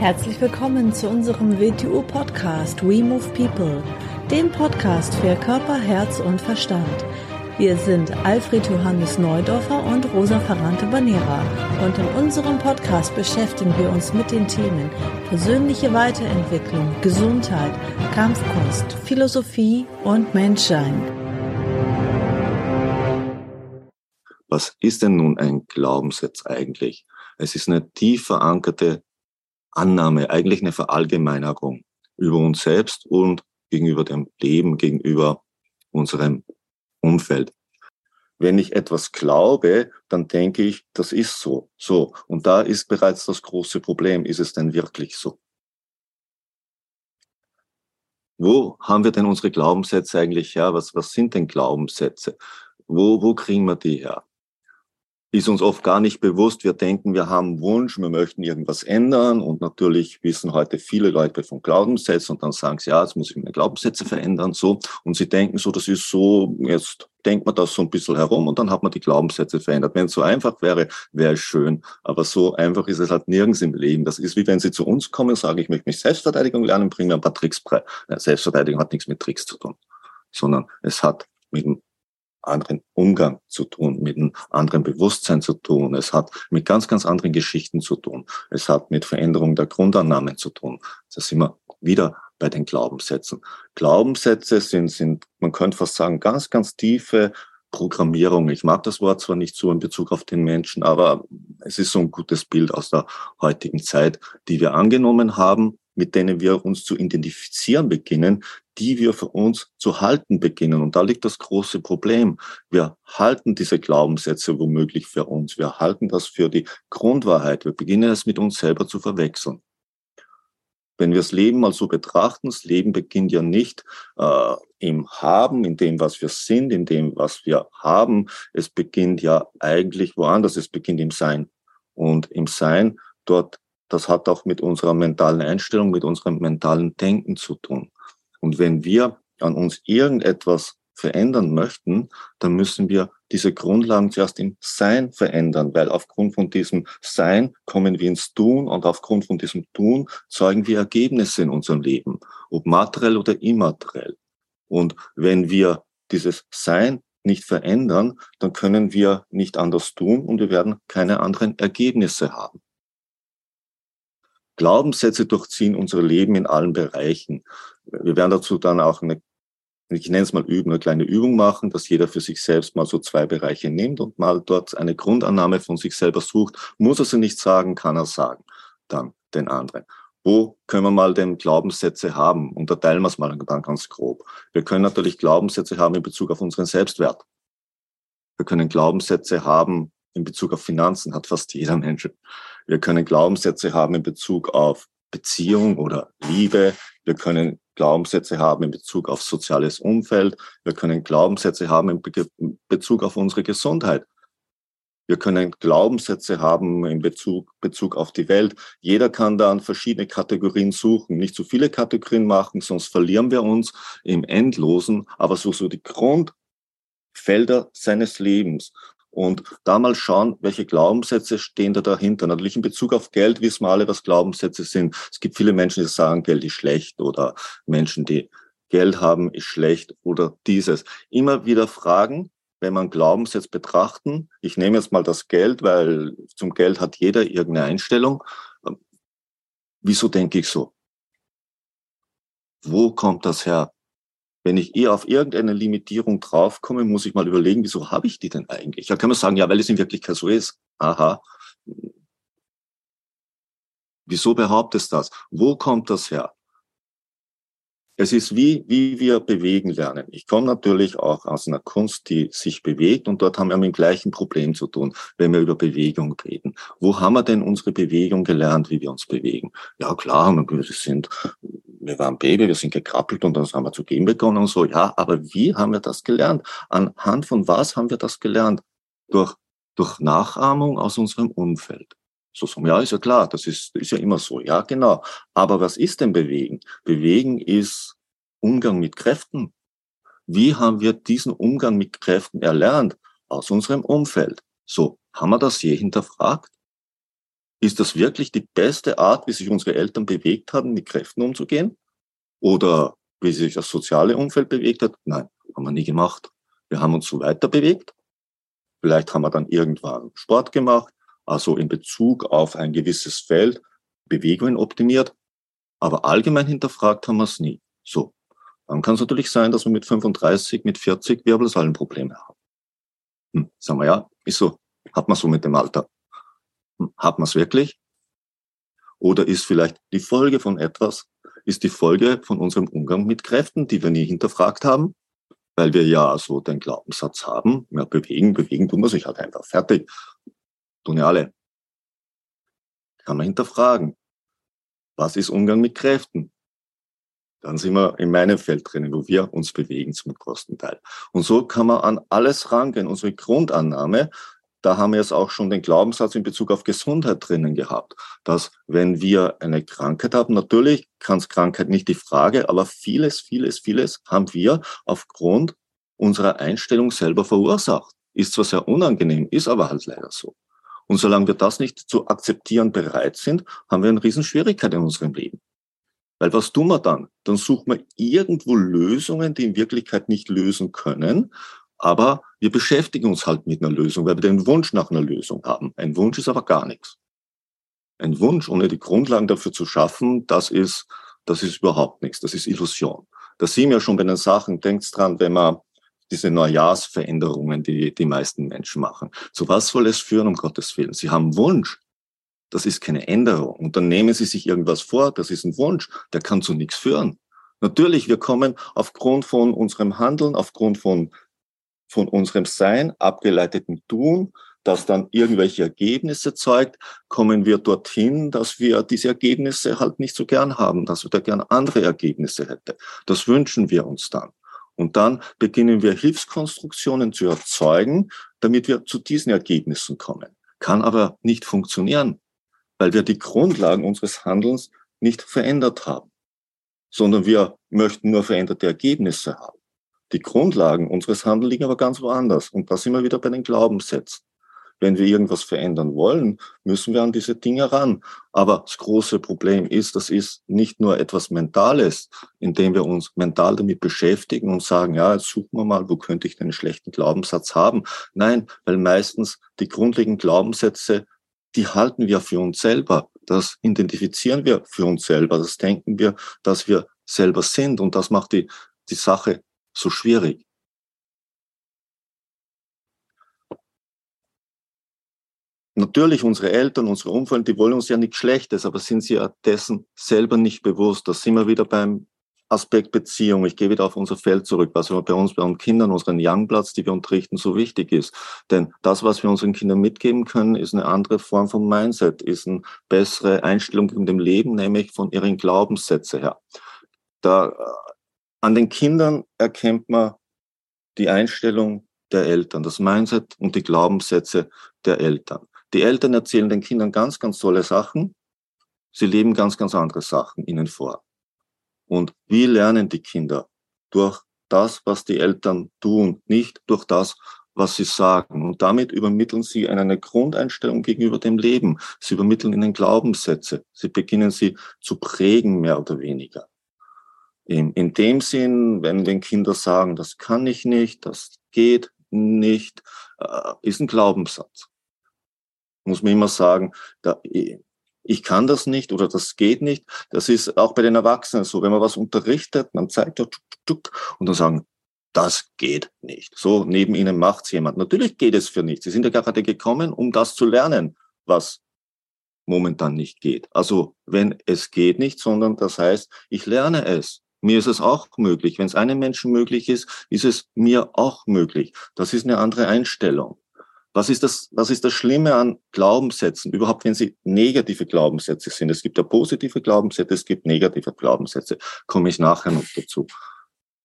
Herzlich willkommen zu unserem WTU-Podcast We Move People, dem Podcast für Körper, Herz und Verstand. Wir sind Alfred Johannes Neudorfer und Rosa Ferrante Banera und in unserem Podcast beschäftigen wir uns mit den Themen persönliche Weiterentwicklung, Gesundheit, Kampfkunst, Philosophie und Menschsein. Was ist denn nun ein Glaubenssatz eigentlich? Es ist eine tief verankerte Annahme, eigentlich eine Verallgemeinerung über uns selbst und gegenüber dem Leben, gegenüber unserem Umfeld. Wenn ich etwas glaube, dann denke ich, das ist so. So. Und da ist bereits das große Problem. Ist es denn wirklich so? Wo haben wir denn unsere Glaubenssätze eigentlich her? Was, was sind denn Glaubenssätze? Wo, wo kriegen wir die her? Ist uns oft gar nicht bewusst. Wir denken, wir haben Wunsch, wir möchten irgendwas ändern und natürlich wissen heute viele Leute von Glaubenssätzen und dann sagen sie, ja, jetzt muss ich meine Glaubenssätze verändern, so. Und sie denken so, das ist so, jetzt denkt man das so ein bisschen herum und dann hat man die Glaubenssätze verändert. Wenn es so einfach wäre, wäre es schön. Aber so einfach ist es halt nirgends im Leben. Das ist wie wenn Sie zu uns kommen und sagen, ich möchte mich Selbstverteidigung lernen, bringen mir ein paar Tricks bei. Selbstverteidigung hat nichts mit Tricks zu tun, sondern es hat mit dem anderen Umgang zu tun, mit einem anderen Bewusstsein zu tun. Es hat mit ganz, ganz anderen Geschichten zu tun. Es hat mit Veränderung der Grundannahmen zu tun. Das sind wir wieder bei den Glaubenssätzen. Glaubenssätze sind, sind, man könnte fast sagen, ganz, ganz tiefe Programmierung. Ich mag das Wort zwar nicht so in Bezug auf den Menschen, aber es ist so ein gutes Bild aus der heutigen Zeit, die wir angenommen haben, mit denen wir uns zu identifizieren beginnen, die wir für uns zu halten beginnen. Und da liegt das große Problem. Wir halten diese Glaubenssätze womöglich für uns. Wir halten das für die Grundwahrheit. Wir beginnen es mit uns selber zu verwechseln. Wenn wir das Leben mal so betrachten, das Leben beginnt ja nicht äh, im Haben, in dem, was wir sind, in dem, was wir haben. Es beginnt ja eigentlich woanders. Es beginnt im Sein. Und im Sein, dort, das hat auch mit unserer mentalen Einstellung, mit unserem mentalen Denken zu tun. Und wenn wir an uns irgendetwas verändern möchten, dann müssen wir diese Grundlagen zuerst im Sein verändern, weil aufgrund von diesem Sein kommen wir ins Tun und aufgrund von diesem Tun zeugen wir Ergebnisse in unserem Leben, ob materiell oder immateriell. Und wenn wir dieses Sein nicht verändern, dann können wir nicht anders tun und wir werden keine anderen Ergebnisse haben. Glaubenssätze durchziehen unser Leben in allen Bereichen. Wir werden dazu dann auch eine, ich nenne es mal üben, eine kleine Übung machen, dass jeder für sich selbst mal so zwei Bereiche nimmt und mal dort eine Grundannahme von sich selber sucht. Muss er sie nicht sagen, kann er sagen, dann den anderen. Wo können wir mal denn Glaubenssätze haben? Unterteilen wir es mal dann ganz grob. Wir können natürlich Glaubenssätze haben in Bezug auf unseren Selbstwert. Wir können Glaubenssätze haben in Bezug auf Finanzen, hat fast jeder Mensch. Wir können Glaubenssätze haben in Bezug auf Beziehung oder Liebe. Wir können Glaubenssätze haben in Bezug auf soziales Umfeld. Wir können Glaubenssätze haben in Bezug auf unsere Gesundheit. Wir können Glaubenssätze haben in Bezug, Bezug auf die Welt. Jeder kann dann verschiedene Kategorien suchen. Nicht zu viele Kategorien machen, sonst verlieren wir uns im Endlosen. Aber so, so die Grundfelder seines Lebens und da mal schauen, welche Glaubenssätze stehen da dahinter. Natürlich in Bezug auf Geld wissen wir alle, was Glaubenssätze sind. Es gibt viele Menschen, die sagen, Geld ist schlecht oder Menschen, die Geld haben, ist schlecht oder dieses. Immer wieder fragen, wenn man Glaubenssätze betrachten. Ich nehme jetzt mal das Geld, weil zum Geld hat jeder irgendeine Einstellung. Wieso denke ich so? Wo kommt das her? Wenn ich eher auf irgendeine Limitierung draufkomme, muss ich mal überlegen, wieso habe ich die denn eigentlich? Da kann man sagen, ja, weil es in Wirklichkeit so ist. Aha. Wieso behauptest das? Wo kommt das her? Es ist wie, wie wir bewegen lernen. Ich komme natürlich auch aus einer Kunst, die sich bewegt und dort haben wir mit dem gleichen Problem zu tun, wenn wir über Bewegung reden. Wo haben wir denn unsere Bewegung gelernt, wie wir uns bewegen? Ja, klar, wir sind wir waren Baby, wir sind gekrabbelt und dann haben wir zu gehen begonnen und so. Ja, aber wie haben wir das gelernt? Anhand von was haben wir das gelernt? Durch, durch Nachahmung aus unserem Umfeld. So, so, ja, ist ja klar, das ist, ist ja immer so. Ja, genau. Aber was ist denn Bewegen? Bewegen ist Umgang mit Kräften. Wie haben wir diesen Umgang mit Kräften erlernt? Aus unserem Umfeld. So, haben wir das je hinterfragt? Ist das wirklich die beste Art, wie sich unsere Eltern bewegt haben, mit Kräften umzugehen? Oder wie sich das soziale Umfeld bewegt hat? Nein, haben wir nie gemacht. Wir haben uns so weiter bewegt. Vielleicht haben wir dann irgendwann Sport gemacht, also in Bezug auf ein gewisses Feld Bewegungen optimiert. Aber allgemein hinterfragt haben wir es nie. So. Dann kann es natürlich sein, dass wir mit 35, mit 40 Wirbelsäulenprobleme haben. Hm, sagen wir ja, ist so. Hat man so mit dem Alter. Hat man es wirklich? Oder ist vielleicht die Folge von etwas, ist die Folge von unserem Umgang mit Kräften, die wir nie hinterfragt haben, weil wir ja so den Glaubenssatz haben, ja, bewegen, bewegen tun wir sich halt einfach fertig. Tun ja alle. Kann man hinterfragen. Was ist Umgang mit Kräften? Dann sind wir in meinem Feld drinnen, wo wir uns bewegen zum größten Teil. Und so kann man an alles rangehen. Unsere Grundannahme, da haben wir jetzt auch schon den Glaubenssatz in Bezug auf Gesundheit drinnen gehabt, dass wenn wir eine Krankheit haben, natürlich kann es Krankheit nicht die Frage, aber vieles, vieles, vieles haben wir aufgrund unserer Einstellung selber verursacht. Ist zwar sehr unangenehm, ist aber halt leider so. Und solange wir das nicht zu akzeptieren bereit sind, haben wir eine Riesenschwierigkeit in unserem Leben. Weil was tun wir dann? Dann suchen wir irgendwo Lösungen, die in Wirklichkeit nicht lösen können, aber wir beschäftigen uns halt mit einer Lösung, weil wir den Wunsch nach einer Lösung haben. Ein Wunsch ist aber gar nichts. Ein Wunsch, ohne die Grundlagen dafür zu schaffen, das ist, das ist überhaupt nichts. Das ist Illusion. Da sehen wir schon bei den Sachen. Denkt dran, wenn man diese Neujahrsveränderungen, die die meisten Menschen machen. Zu was soll es führen, um Gottes Willen? Sie haben Wunsch. Das ist keine Änderung. Und dann nehmen Sie sich irgendwas vor. Das ist ein Wunsch. Der kann zu nichts führen. Natürlich, wir kommen aufgrund von unserem Handeln, aufgrund von von unserem Sein, abgeleiteten Tun, das dann irgendwelche Ergebnisse zeigt, kommen wir dorthin, dass wir diese Ergebnisse halt nicht so gern haben, dass wir da gern andere Ergebnisse hätte. Das wünschen wir uns dann. Und dann beginnen wir Hilfskonstruktionen zu erzeugen, damit wir zu diesen Ergebnissen kommen. Kann aber nicht funktionieren, weil wir die Grundlagen unseres Handelns nicht verändert haben, sondern wir möchten nur veränderte Ergebnisse haben. Die Grundlagen unseres Handelns liegen aber ganz woanders. Und da sind wir wieder bei den Glaubenssätzen. Wenn wir irgendwas verändern wollen, müssen wir an diese Dinge ran. Aber das große Problem ist, das ist nicht nur etwas Mentales, indem wir uns mental damit beschäftigen und sagen, ja, jetzt suchen wir mal, wo könnte ich denn einen schlechten Glaubenssatz haben? Nein, weil meistens die grundlegenden Glaubenssätze, die halten wir für uns selber. Das identifizieren wir für uns selber. Das denken wir, dass wir selber sind. Und das macht die, die Sache so schwierig? Natürlich, unsere Eltern, unsere Umfeld, die wollen uns ja nichts Schlechtes, aber sind sie ja dessen selber nicht bewusst. Da sind wir wieder beim Aspekt Beziehung. Ich gehe wieder auf unser Feld zurück, was bei uns, bei unseren Kindern, unseren Youngplatz, die wir unterrichten, so wichtig ist. Denn das, was wir unseren Kindern mitgeben können, ist eine andere Form von Mindset, ist eine bessere Einstellung in dem Leben, nämlich von ihren Glaubenssätzen her. Da an den Kindern erkennt man die Einstellung der Eltern, das Mindset und die Glaubenssätze der Eltern. Die Eltern erzählen den Kindern ganz, ganz tolle Sachen. Sie leben ganz, ganz andere Sachen ihnen vor. Und wie lernen die Kinder? Durch das, was die Eltern tun, nicht durch das, was sie sagen. Und damit übermitteln sie eine Grundeinstellung gegenüber dem Leben. Sie übermitteln ihnen Glaubenssätze. Sie beginnen sie zu prägen, mehr oder weniger. In, in dem Sinn, wenn, wenn Kinder sagen, das kann ich nicht, das geht nicht, äh, ist ein Glaubenssatz. Muss man immer sagen, da, ich kann das nicht oder das geht nicht. Das ist auch bei den Erwachsenen so. Wenn man was unterrichtet, man zeigt tuk, und dann sagen, das geht nicht. So, neben ihnen macht's jemand. Natürlich geht es für nichts. Sie sind ja gerade gekommen, um das zu lernen, was momentan nicht geht. Also, wenn es geht nicht, sondern das heißt, ich lerne es. Mir ist es auch möglich. Wenn es einem Menschen möglich ist, ist es mir auch möglich. Das ist eine andere Einstellung. Was ist das, was ist das Schlimme an Glaubenssätzen? Überhaupt, wenn sie negative Glaubenssätze sind. Es gibt ja positive Glaubenssätze, es gibt negative Glaubenssätze. Komme ich nachher noch dazu.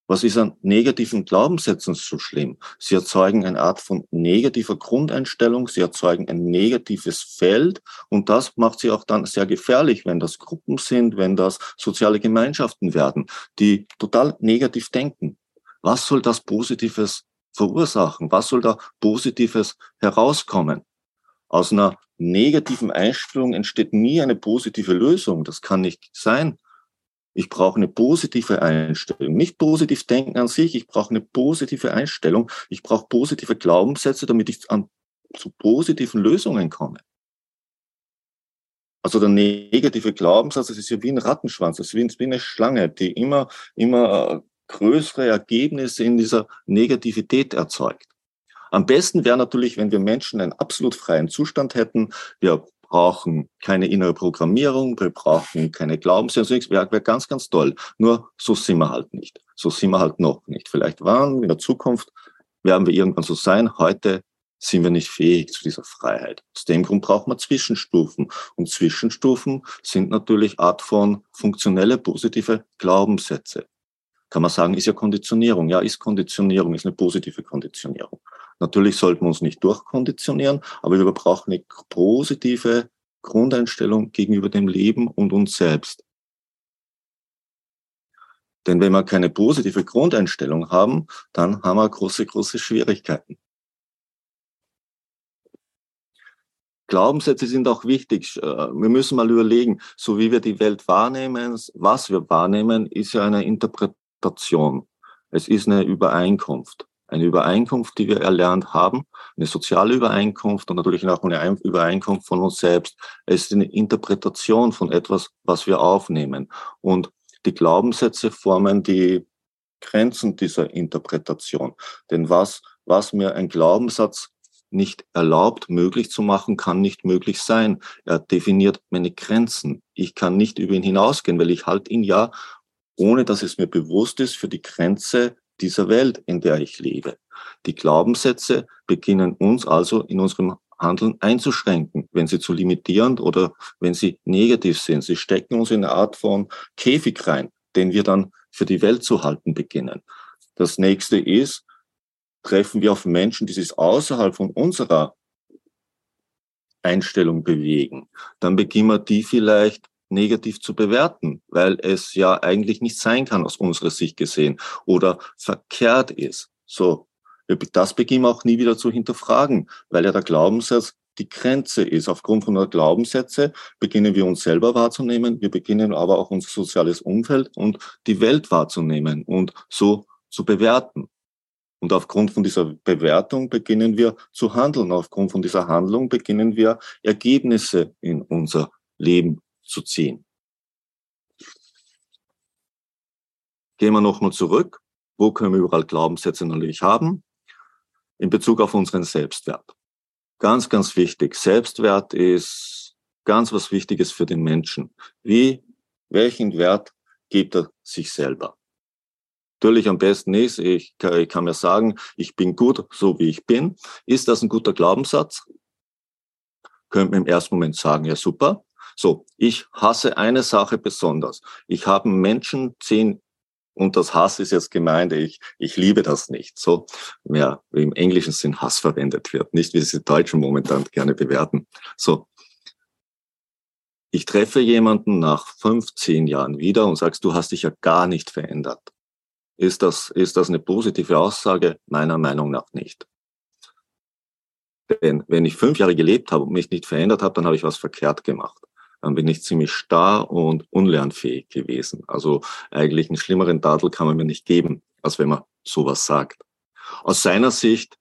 Was ist an negativen Glaubenssätzen so schlimm? Sie erzeugen eine Art von negativer Grundeinstellung, sie erzeugen ein negatives Feld und das macht sie auch dann sehr gefährlich, wenn das Gruppen sind, wenn das soziale Gemeinschaften werden, die total negativ denken. Was soll das Positives verursachen? Was soll da Positives herauskommen? Aus einer negativen Einstellung entsteht nie eine positive Lösung. Das kann nicht sein. Ich brauche eine positive Einstellung. Nicht positiv denken an sich, ich brauche eine positive Einstellung. Ich brauche positive Glaubenssätze, damit ich an, zu positiven Lösungen komme. Also der negative Glaubenssatz, das ist ja wie ein Rattenschwanz, das ist wie eine Schlange, die immer, immer äh, größere Ergebnisse in dieser Negativität erzeugt. Am besten wäre natürlich, wenn wir Menschen einen absolut freien Zustand hätten. Wir brauchen keine innere Programmierung, wir brauchen keine Glaubenssätze, das wäre wär ganz, ganz toll. Nur so sind wir halt nicht. So sind wir halt noch nicht. Vielleicht waren in der Zukunft, werden wir irgendwann so sein. Heute sind wir nicht fähig zu dieser Freiheit. Aus dem Grund brauchen wir Zwischenstufen. Und Zwischenstufen sind natürlich Art von funktionelle, positive Glaubenssätze. Kann man sagen, ist ja Konditionierung. Ja, ist Konditionierung, ist eine positive Konditionierung. Natürlich sollten wir uns nicht durchkonditionieren, aber wir brauchen eine positive Grundeinstellung gegenüber dem Leben und uns selbst. Denn wenn wir keine positive Grundeinstellung haben, dann haben wir große, große Schwierigkeiten. Glaubenssätze sind auch wichtig. Äh, wir müssen mal überlegen, so wie wir die Welt wahrnehmen, was wir wahrnehmen, ist ja eine Interpretation. Es ist eine Übereinkunft eine Übereinkunft, die wir erlernt haben, eine soziale Übereinkunft und natürlich auch eine Übereinkunft von uns selbst. Es ist eine Interpretation von etwas, was wir aufnehmen. Und die Glaubenssätze formen die Grenzen dieser Interpretation. Denn was, was mir ein Glaubenssatz nicht erlaubt, möglich zu machen, kann nicht möglich sein. Er definiert meine Grenzen. Ich kann nicht über ihn hinausgehen, weil ich halt ihn ja, ohne dass es mir bewusst ist, für die Grenze dieser Welt, in der ich lebe. Die Glaubenssätze beginnen uns also in unserem Handeln einzuschränken, wenn sie zu limitierend oder wenn sie negativ sind. Sie stecken uns in eine Art von Käfig rein, den wir dann für die Welt zu halten beginnen. Das nächste ist, treffen wir auf Menschen, die sich außerhalb von unserer Einstellung bewegen. Dann beginnen wir die vielleicht negativ zu bewerten, weil es ja eigentlich nicht sein kann aus unserer Sicht gesehen oder verkehrt ist. So, das beginnen wir auch nie wieder zu hinterfragen, weil ja der Glaubenssatz die Grenze ist. Aufgrund von der Glaubenssätze beginnen wir uns selber wahrzunehmen, wir beginnen aber auch unser soziales Umfeld und die Welt wahrzunehmen und so zu bewerten. Und aufgrund von dieser Bewertung beginnen wir zu handeln. Aufgrund von dieser Handlung beginnen wir Ergebnisse in unser Leben zu ziehen. Gehen wir nochmal zurück. Wo können wir überall Glaubenssätze natürlich haben? In Bezug auf unseren Selbstwert. Ganz, ganz wichtig. Selbstwert ist ganz was Wichtiges für den Menschen. Wie, welchen Wert gibt er sich selber? Natürlich am besten ist, ich, kann mir sagen, ich bin gut, so wie ich bin. Ist das ein guter Glaubenssatz? Könnte man im ersten Moment sagen, ja super. So, ich hasse eine Sache besonders. Ich habe Menschen zehn und das Hass ist jetzt gemeint, ich, ich liebe das nicht. So, ja, wie im englischen Sinn Hass verwendet wird, nicht wie sie Deutschen momentan gerne bewerten. So, ich treffe jemanden nach 15 Jahren wieder und sagst, du hast dich ja gar nicht verändert. Ist das, ist das eine positive Aussage? Meiner Meinung nach nicht. Denn wenn ich fünf Jahre gelebt habe und mich nicht verändert habe, dann habe ich was verkehrt gemacht dann bin ich ziemlich starr und unlernfähig gewesen. Also eigentlich einen schlimmeren Tadel kann man mir nicht geben, als wenn man sowas sagt. Aus seiner Sicht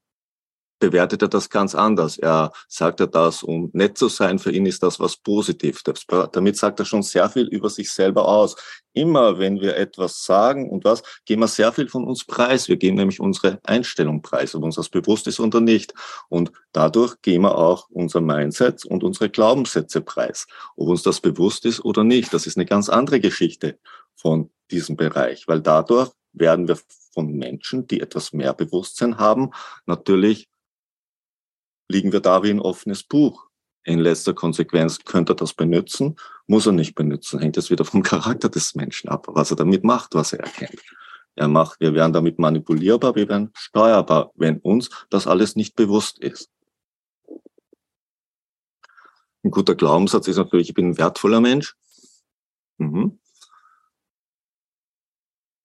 bewertet er das ganz anders. Er sagt er das, um nett zu sein, für ihn ist das was Positives. Damit sagt er schon sehr viel über sich selber aus. Immer wenn wir etwas sagen und was, geben wir sehr viel von uns preis. Wir geben nämlich unsere Einstellung preis, ob uns das bewusst ist oder nicht. Und dadurch geben wir auch unser Mindset und unsere Glaubenssätze preis. Ob uns das bewusst ist oder nicht, das ist eine ganz andere Geschichte von diesem Bereich, weil dadurch werden wir von Menschen, die etwas mehr Bewusstsein haben, natürlich liegen wir da wie ein offenes Buch. In letzter Konsequenz könnte er das benutzen, muss er nicht benutzen, hängt es wieder vom Charakter des Menschen ab, was er damit macht, was er erkennt. Er macht, wir werden damit manipulierbar, wir werden steuerbar, wenn uns das alles nicht bewusst ist. Ein guter Glaubenssatz ist natürlich, ich bin ein wertvoller Mensch. Mhm.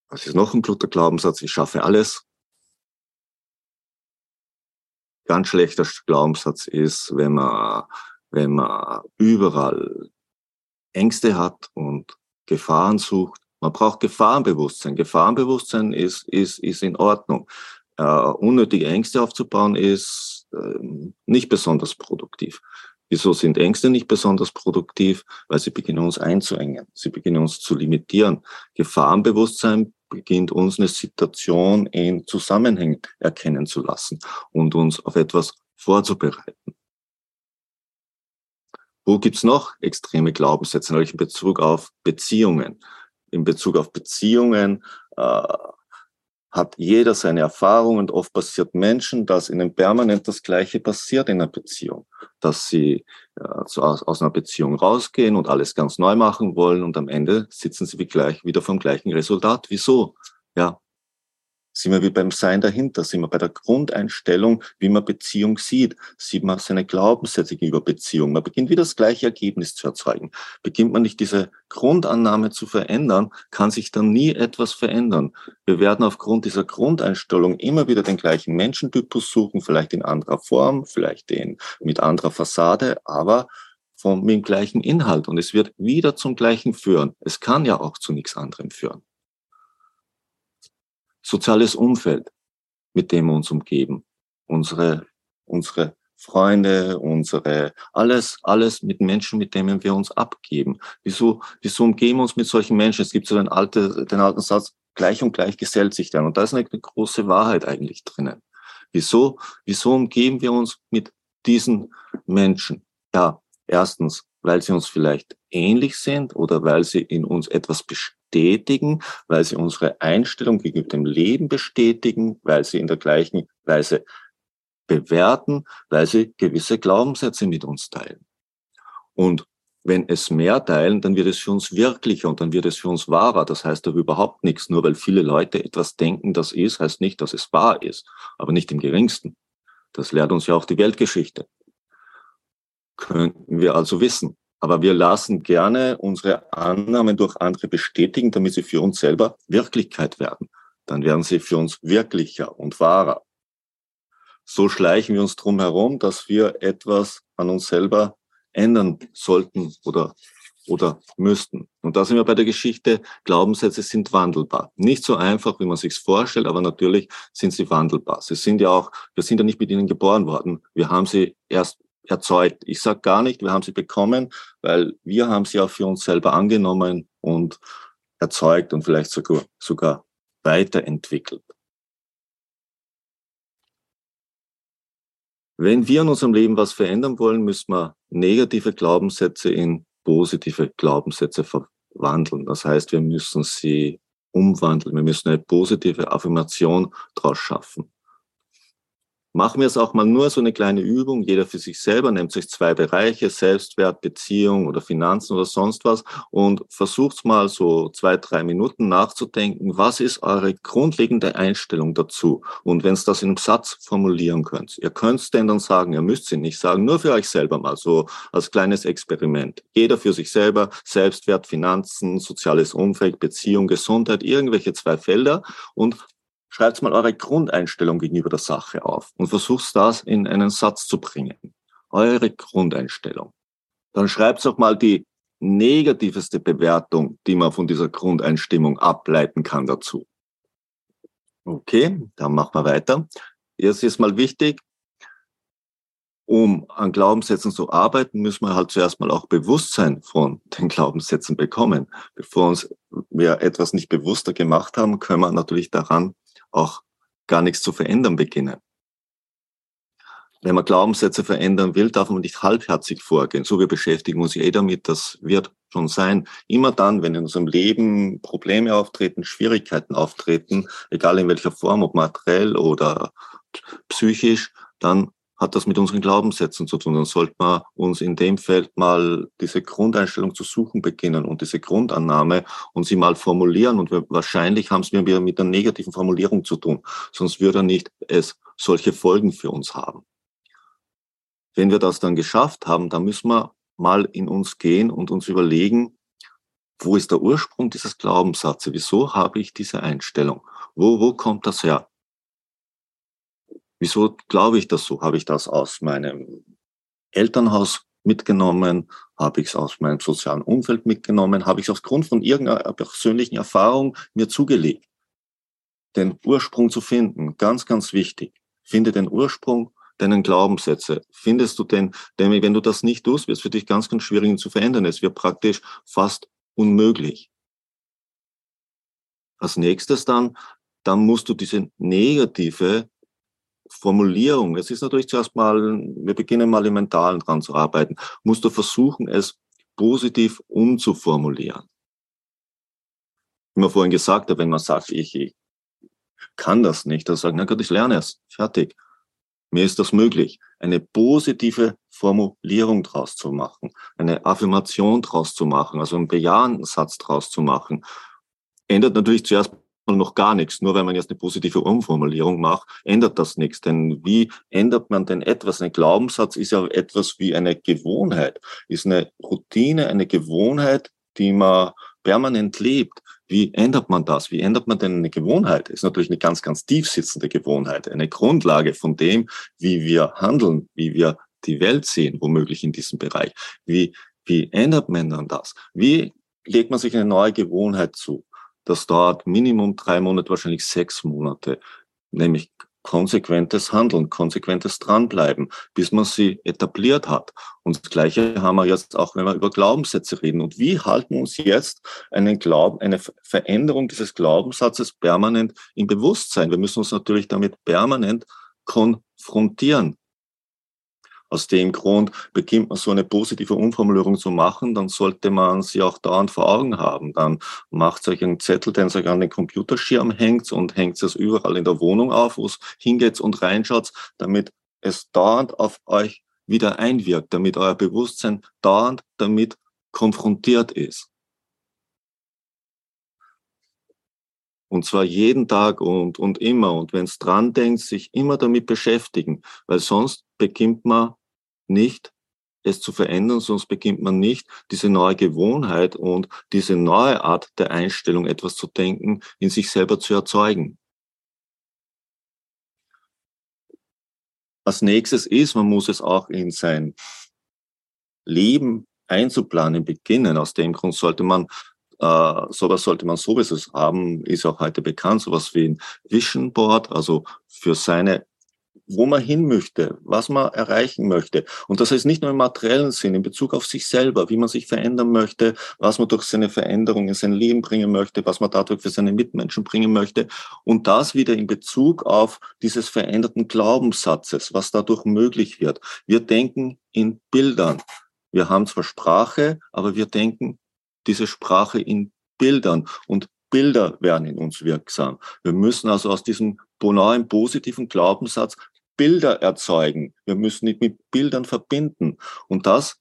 Was ist noch ein guter Glaubenssatz? Ich schaffe alles. Ganz schlechter Glaubenssatz ist, wenn man wenn man überall Ängste hat und Gefahren sucht. Man braucht Gefahrenbewusstsein. Gefahrenbewusstsein ist, ist, ist in Ordnung. Äh, unnötige Ängste aufzubauen ist äh, nicht besonders produktiv. Wieso sind Ängste nicht besonders produktiv? Weil sie beginnen uns einzuengen. Sie beginnen uns zu limitieren. Gefahrenbewusstsein beginnt uns eine Situation in Zusammenhängen erkennen zu lassen und uns auf etwas vorzubereiten. Wo gibt's noch extreme Glaubenssätze, nämlich in Bezug auf Beziehungen? In Bezug auf Beziehungen äh, hat jeder seine Erfahrung und oft passiert Menschen, dass ihnen permanent das Gleiche passiert in einer Beziehung. Dass sie äh, aus, aus einer Beziehung rausgehen und alles ganz neu machen wollen und am Ende sitzen sie wie gleich wieder vom gleichen Resultat. Wieso? Ja, sind wir wie beim Sein dahinter, sind wir bei der Grundeinstellung, wie man Beziehung sieht, sieht man seine Glaubenssätze gegenüber Beziehung. Man beginnt wieder das gleiche Ergebnis zu erzeugen. Beginnt man nicht diese Grundannahme zu verändern, kann sich dann nie etwas verändern. Wir werden aufgrund dieser Grundeinstellung immer wieder den gleichen Menschentypus suchen, vielleicht in anderer Form, vielleicht den mit anderer Fassade, aber vom, mit dem gleichen Inhalt. Und es wird wieder zum gleichen führen. Es kann ja auch zu nichts anderem führen soziales Umfeld, mit dem wir uns umgeben. Unsere, unsere Freunde, unsere, alles, alles mit Menschen, mit denen wir uns abgeben. Wieso, wieso umgeben wir uns mit solchen Menschen? Es gibt so den, alte, den alten Satz, gleich und gleich gesellt sich dann. Und da ist eine, große Wahrheit eigentlich drinnen. Wieso, wieso umgeben wir uns mit diesen Menschen? Ja, erstens, weil sie uns vielleicht ähnlich sind oder weil sie in uns etwas bestätigen, weil sie unsere Einstellung gegenüber dem Leben bestätigen, weil sie in der gleichen Weise bewerten, weil sie gewisse Glaubenssätze mit uns teilen. Und wenn es mehr teilen, dann wird es für uns wirklicher und dann wird es für uns wahrer. Das heißt aber überhaupt nichts. Nur weil viele Leute etwas denken, das ist, heißt nicht, dass es wahr ist. Aber nicht im geringsten. Das lehrt uns ja auch die Weltgeschichte. Könnten wir also wissen. Aber wir lassen gerne unsere Annahmen durch andere bestätigen, damit sie für uns selber Wirklichkeit werden. Dann werden sie für uns wirklicher und wahrer. So schleichen wir uns drum herum, dass wir etwas an uns selber ändern sollten oder, oder müssten. Und da sind wir bei der Geschichte, Glaubenssätze sind wandelbar. Nicht so einfach, wie man sich's vorstellt, aber natürlich sind sie wandelbar. Sie sind ja auch, wir sind ja nicht mit ihnen geboren worden. Wir haben sie erst erzeugt. Ich sage gar nicht, wir haben sie bekommen, weil wir haben sie auch für uns selber angenommen und erzeugt und vielleicht sogar, sogar weiterentwickelt. Wenn wir in unserem Leben was verändern wollen, müssen wir negative Glaubenssätze in positive Glaubenssätze verwandeln. Das heißt, wir müssen sie umwandeln. Wir müssen eine positive Affirmation daraus schaffen. Machen wir es auch mal nur so eine kleine Übung, jeder für sich selber, nehmt sich zwei Bereiche, Selbstwert, Beziehung oder Finanzen oder sonst was und versucht mal so zwei, drei Minuten nachzudenken, was ist eure grundlegende Einstellung dazu? Und wenn es das in einem Satz formulieren könnt, ihr könnt es denn dann sagen, ihr müsst sie nicht sagen, nur für euch selber mal so als kleines Experiment. Jeder für sich selber, Selbstwert, Finanzen, soziales Umfeld, Beziehung, Gesundheit, irgendwelche zwei Felder und schreibt mal eure Grundeinstellung gegenüber der Sache auf und versucht das in einen Satz zu bringen. Eure Grundeinstellung. Dann schreibt auch mal die negativeste Bewertung, die man von dieser Grundeinstimmung ableiten kann dazu. Okay, dann machen wir weiter. Jetzt ist mal wichtig, um an Glaubenssätzen zu arbeiten, müssen wir halt zuerst mal auch Bewusstsein von den Glaubenssätzen bekommen. Bevor uns wir etwas nicht bewusster gemacht haben, können wir natürlich daran auch gar nichts zu verändern beginnen. Wenn man Glaubenssätze verändern will, darf man nicht halbherzig vorgehen. So, wir beschäftigen uns eh damit, das wird schon sein. Immer dann, wenn in unserem Leben Probleme auftreten, Schwierigkeiten auftreten, egal in welcher Form, ob materiell oder psychisch, dann hat das mit unseren Glaubenssätzen zu tun. Dann sollte man uns in dem Feld mal diese Grundeinstellung zu suchen beginnen und diese Grundannahme und sie mal formulieren. Und wir, wahrscheinlich haben es wir mit einer negativen Formulierung zu tun. Sonst würde nicht es solche Folgen für uns haben. Wenn wir das dann geschafft haben, dann müssen wir mal in uns gehen und uns überlegen, wo ist der Ursprung dieses Glaubenssatzes? Wieso habe ich diese Einstellung? Wo, wo kommt das her? Wieso glaube ich das so? Habe ich das aus meinem Elternhaus mitgenommen? Habe ich es aus meinem sozialen Umfeld mitgenommen? Habe ich es aufgrund von irgendeiner persönlichen Erfahrung mir zugelegt? Den Ursprung zu finden, ganz, ganz wichtig. Finde den Ursprung deinen Glaubenssätze. Findest du den, denn wenn du das nicht tust, wird es für dich ganz, ganz schwierig ihn zu verändern. Es wird praktisch fast unmöglich. Als nächstes dann, dann musst du diese negative Formulierung, es ist natürlich zuerst mal, wir beginnen mal im Mentalen dran zu arbeiten, musst du versuchen, es positiv umzuformulieren. Wie man vorhin gesagt hat, wenn man sagt, ich, ich kann das nicht, dann sagen, na gut, ich lerne es, fertig. Mir ist das möglich, eine positive Formulierung draus zu machen, eine Affirmation draus zu machen, also einen bejahenden Satz draus zu machen. Ändert natürlich zuerst noch gar nichts. Nur weil man jetzt eine positive Umformulierung macht, ändert das nichts. Denn wie ändert man denn etwas? Ein Glaubenssatz ist ja etwas wie eine Gewohnheit, ist eine Routine, eine Gewohnheit, die man permanent lebt. Wie ändert man das? Wie ändert man denn eine Gewohnheit? Ist natürlich eine ganz, ganz tief sitzende Gewohnheit, eine Grundlage von dem, wie wir handeln, wie wir die Welt sehen, womöglich in diesem Bereich. Wie, wie ändert man dann das? Wie legt man sich eine neue Gewohnheit zu? Das dauert Minimum drei Monate, wahrscheinlich sechs Monate, nämlich konsequentes Handeln, konsequentes Dranbleiben, bis man sie etabliert hat. Und das Gleiche haben wir jetzt auch, wenn wir über Glaubenssätze reden. Und wie halten uns jetzt einen Glauben, eine Veränderung dieses Glaubenssatzes permanent im Bewusstsein? Wir müssen uns natürlich damit permanent konfrontieren. Aus dem Grund beginnt man so eine positive Umformulierung zu machen, dann sollte man sie auch dauernd vor Augen haben. Dann macht euch einen Zettel, den euch an den Computerschirm hängt und hängt es überall in der Wohnung auf, wo es hingeht und reinschaut, damit es dauernd auf euch wieder einwirkt, damit euer Bewusstsein dauernd damit konfrontiert ist. Und zwar jeden Tag und, und immer. Und wenn es dran denkt, sich immer damit beschäftigen, weil sonst beginnt man nicht, es zu verändern, sonst beginnt man nicht, diese neue Gewohnheit und diese neue Art der Einstellung, etwas zu denken, in sich selber zu erzeugen. Als nächstes ist, man muss es auch in sein Leben einzuplanen beginnen. Aus dem Grund sollte man äh, sowas sollte man sowieso haben, ist auch heute bekannt, sowas wie ein Vision Board, also für seine wo man hin möchte, was man erreichen möchte. Und das heißt nicht nur im materiellen Sinn, in Bezug auf sich selber, wie man sich verändern möchte, was man durch seine Veränderung in sein Leben bringen möchte, was man dadurch für seine Mitmenschen bringen möchte. Und das wieder in Bezug auf dieses veränderten Glaubenssatzes, was dadurch möglich wird. Wir denken in Bildern. Wir haben zwar Sprache, aber wir denken diese Sprache in Bildern. Und Bilder werden in uns wirksam. Wir müssen also aus diesem neuen positiven Glaubenssatz Bilder erzeugen. Wir müssen nicht mit Bildern verbinden. Und das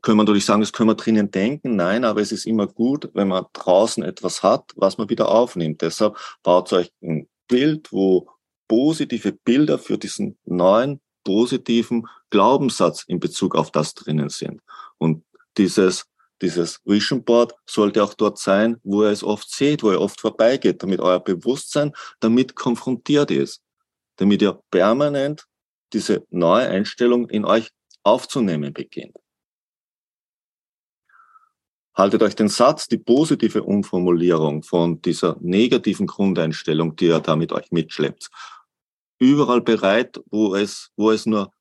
können wir natürlich sagen, das können wir drinnen denken. Nein, aber es ist immer gut, wenn man draußen etwas hat, was man wieder aufnimmt. Deshalb baut euch ein Bild, wo positive Bilder für diesen neuen positiven Glaubenssatz in Bezug auf das drinnen sind. Und dieses dieses Vision Board sollte auch dort sein, wo ihr es oft seht, wo ihr oft vorbeigeht, damit euer Bewusstsein damit konfrontiert ist damit ihr permanent diese neue Einstellung in euch aufzunehmen beginnt. Haltet euch den Satz, die positive Umformulierung von dieser negativen Grundeinstellung, die ihr da mit euch mitschleppt, überall bereit, wo es, wo es nur,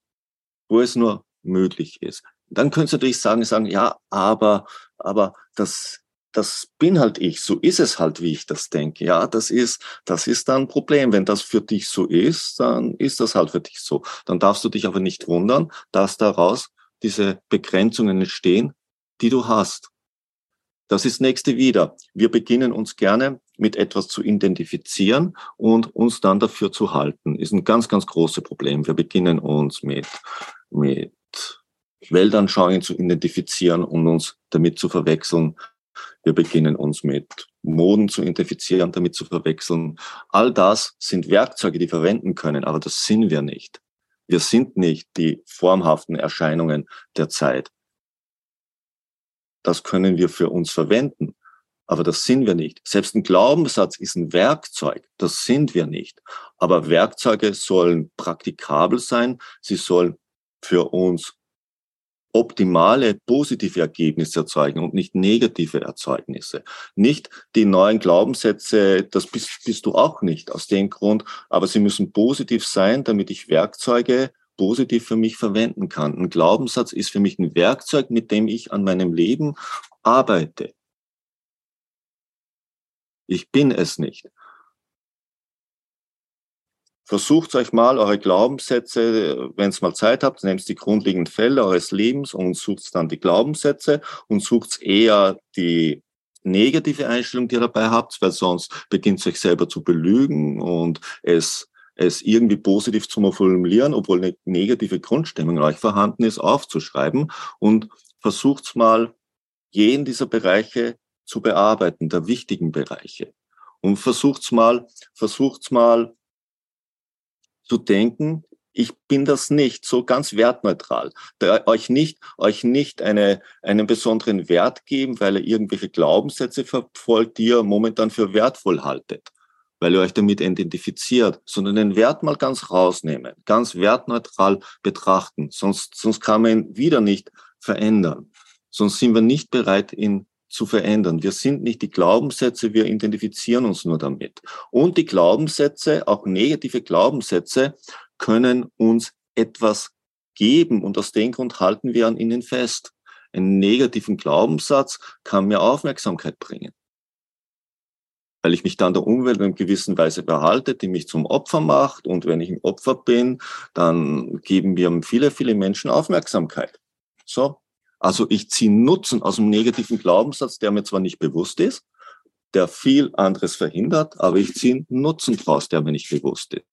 wo es nur möglich ist. Dann könnt ihr natürlich sagen, sagen, ja, aber, aber das, das bin halt ich, so ist es halt, wie ich das denke. Ja, das ist, das ist dann ein Problem. Wenn das für dich so ist, dann ist das halt für dich so. Dann darfst du dich aber nicht wundern, dass daraus diese Begrenzungen entstehen, die du hast. Das ist nächste wieder. Wir beginnen uns gerne mit etwas zu identifizieren und uns dann dafür zu halten. Ist ein ganz, ganz großes Problem. Wir beginnen uns mit, mit Weltanschauungen zu identifizieren und uns damit zu verwechseln, wir beginnen uns mit Moden zu identifizieren, damit zu verwechseln. All das sind Werkzeuge, die wir verwenden können, aber das sind wir nicht. Wir sind nicht die formhaften Erscheinungen der Zeit. Das können wir für uns verwenden, aber das sind wir nicht. Selbst ein Glaubenssatz ist ein Werkzeug, das sind wir nicht. Aber Werkzeuge sollen praktikabel sein, sie sollen für uns optimale positive Ergebnisse erzeugen und nicht negative Erzeugnisse. Nicht die neuen Glaubenssätze, das bist, bist du auch nicht aus dem Grund, aber sie müssen positiv sein, damit ich Werkzeuge positiv für mich verwenden kann. Ein Glaubenssatz ist für mich ein Werkzeug, mit dem ich an meinem Leben arbeite. Ich bin es nicht. Versucht euch mal eure Glaubenssätze, wenn es mal Zeit habt, nehmt die grundlegenden Fälle eures Lebens und sucht dann die Glaubenssätze und sucht eher die negative Einstellung, die ihr dabei habt, weil sonst beginnt es euch selber zu belügen und es, es irgendwie positiv zu formulieren, obwohl eine negative Grundstimmung in euch vorhanden ist, aufzuschreiben und versucht mal jeden dieser Bereiche zu bearbeiten, der wichtigen Bereiche. Und versucht's mal, versucht's mal zu denken, ich bin das nicht, so ganz wertneutral. Da euch nicht, euch nicht eine, einen besonderen Wert geben, weil ihr irgendwelche Glaubenssätze verfolgt, die ihr momentan für wertvoll haltet, weil ihr euch damit identifiziert, sondern den Wert mal ganz rausnehmen, ganz wertneutral betrachten. Sonst, sonst kann man ihn wieder nicht verändern. Sonst sind wir nicht bereit, ihn zu verändern. Wir sind nicht die Glaubenssätze, wir identifizieren uns nur damit. Und die Glaubenssätze, auch negative Glaubenssätze, können uns etwas geben und aus dem Grund halten wir an ihnen fest. Einen negativen Glaubenssatz kann mir Aufmerksamkeit bringen. Weil ich mich dann der Umwelt in einer gewissen Weise behalte, die mich zum Opfer macht. Und wenn ich ein Opfer bin, dann geben mir viele, viele Menschen Aufmerksamkeit. So, also ich ziehe Nutzen aus dem negativen Glaubenssatz, der mir zwar nicht bewusst ist, der viel anderes verhindert, aber ich ziehe Nutzen draus, der mir nicht bewusst ist.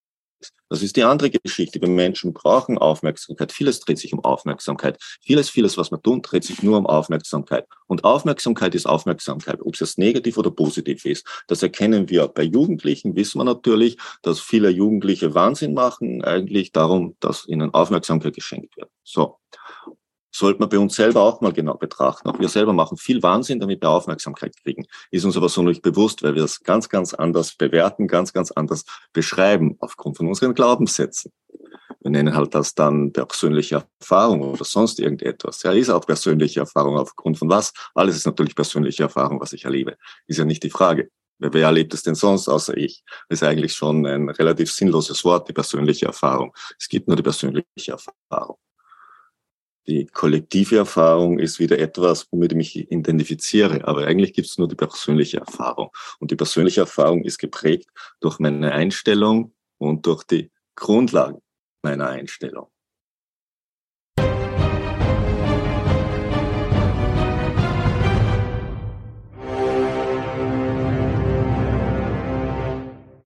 Das ist die andere Geschichte. Wir Menschen brauchen Aufmerksamkeit. Vieles dreht sich um Aufmerksamkeit. Vieles, vieles, was wir tun, dreht sich nur um Aufmerksamkeit. Und Aufmerksamkeit ist Aufmerksamkeit, ob es jetzt negativ oder positiv ist. Das erkennen wir bei Jugendlichen, wissen wir natürlich, dass viele Jugendliche Wahnsinn machen, eigentlich darum, dass ihnen Aufmerksamkeit geschenkt wird. So sollte man bei uns selber auch mal genau betrachten. Auch wir selber machen viel Wahnsinn, damit wir Aufmerksamkeit kriegen. Ist uns aber so nicht bewusst, weil wir es ganz, ganz anders bewerten, ganz, ganz anders beschreiben, aufgrund von unseren Glaubenssätzen. Wir nennen halt das dann persönliche Erfahrung oder sonst irgendetwas. Ja, ist auch persönliche Erfahrung aufgrund von was? Alles ist natürlich persönliche Erfahrung, was ich erlebe. Ist ja nicht die Frage. Wer erlebt es denn sonst außer ich? Das ist eigentlich schon ein relativ sinnloses Wort, die persönliche Erfahrung. Es gibt nur die persönliche Erfahrung. Die kollektive Erfahrung ist wieder etwas, womit ich mich identifiziere. Aber eigentlich gibt es nur die persönliche Erfahrung. Und die persönliche Erfahrung ist geprägt durch meine Einstellung und durch die Grundlagen meiner Einstellung.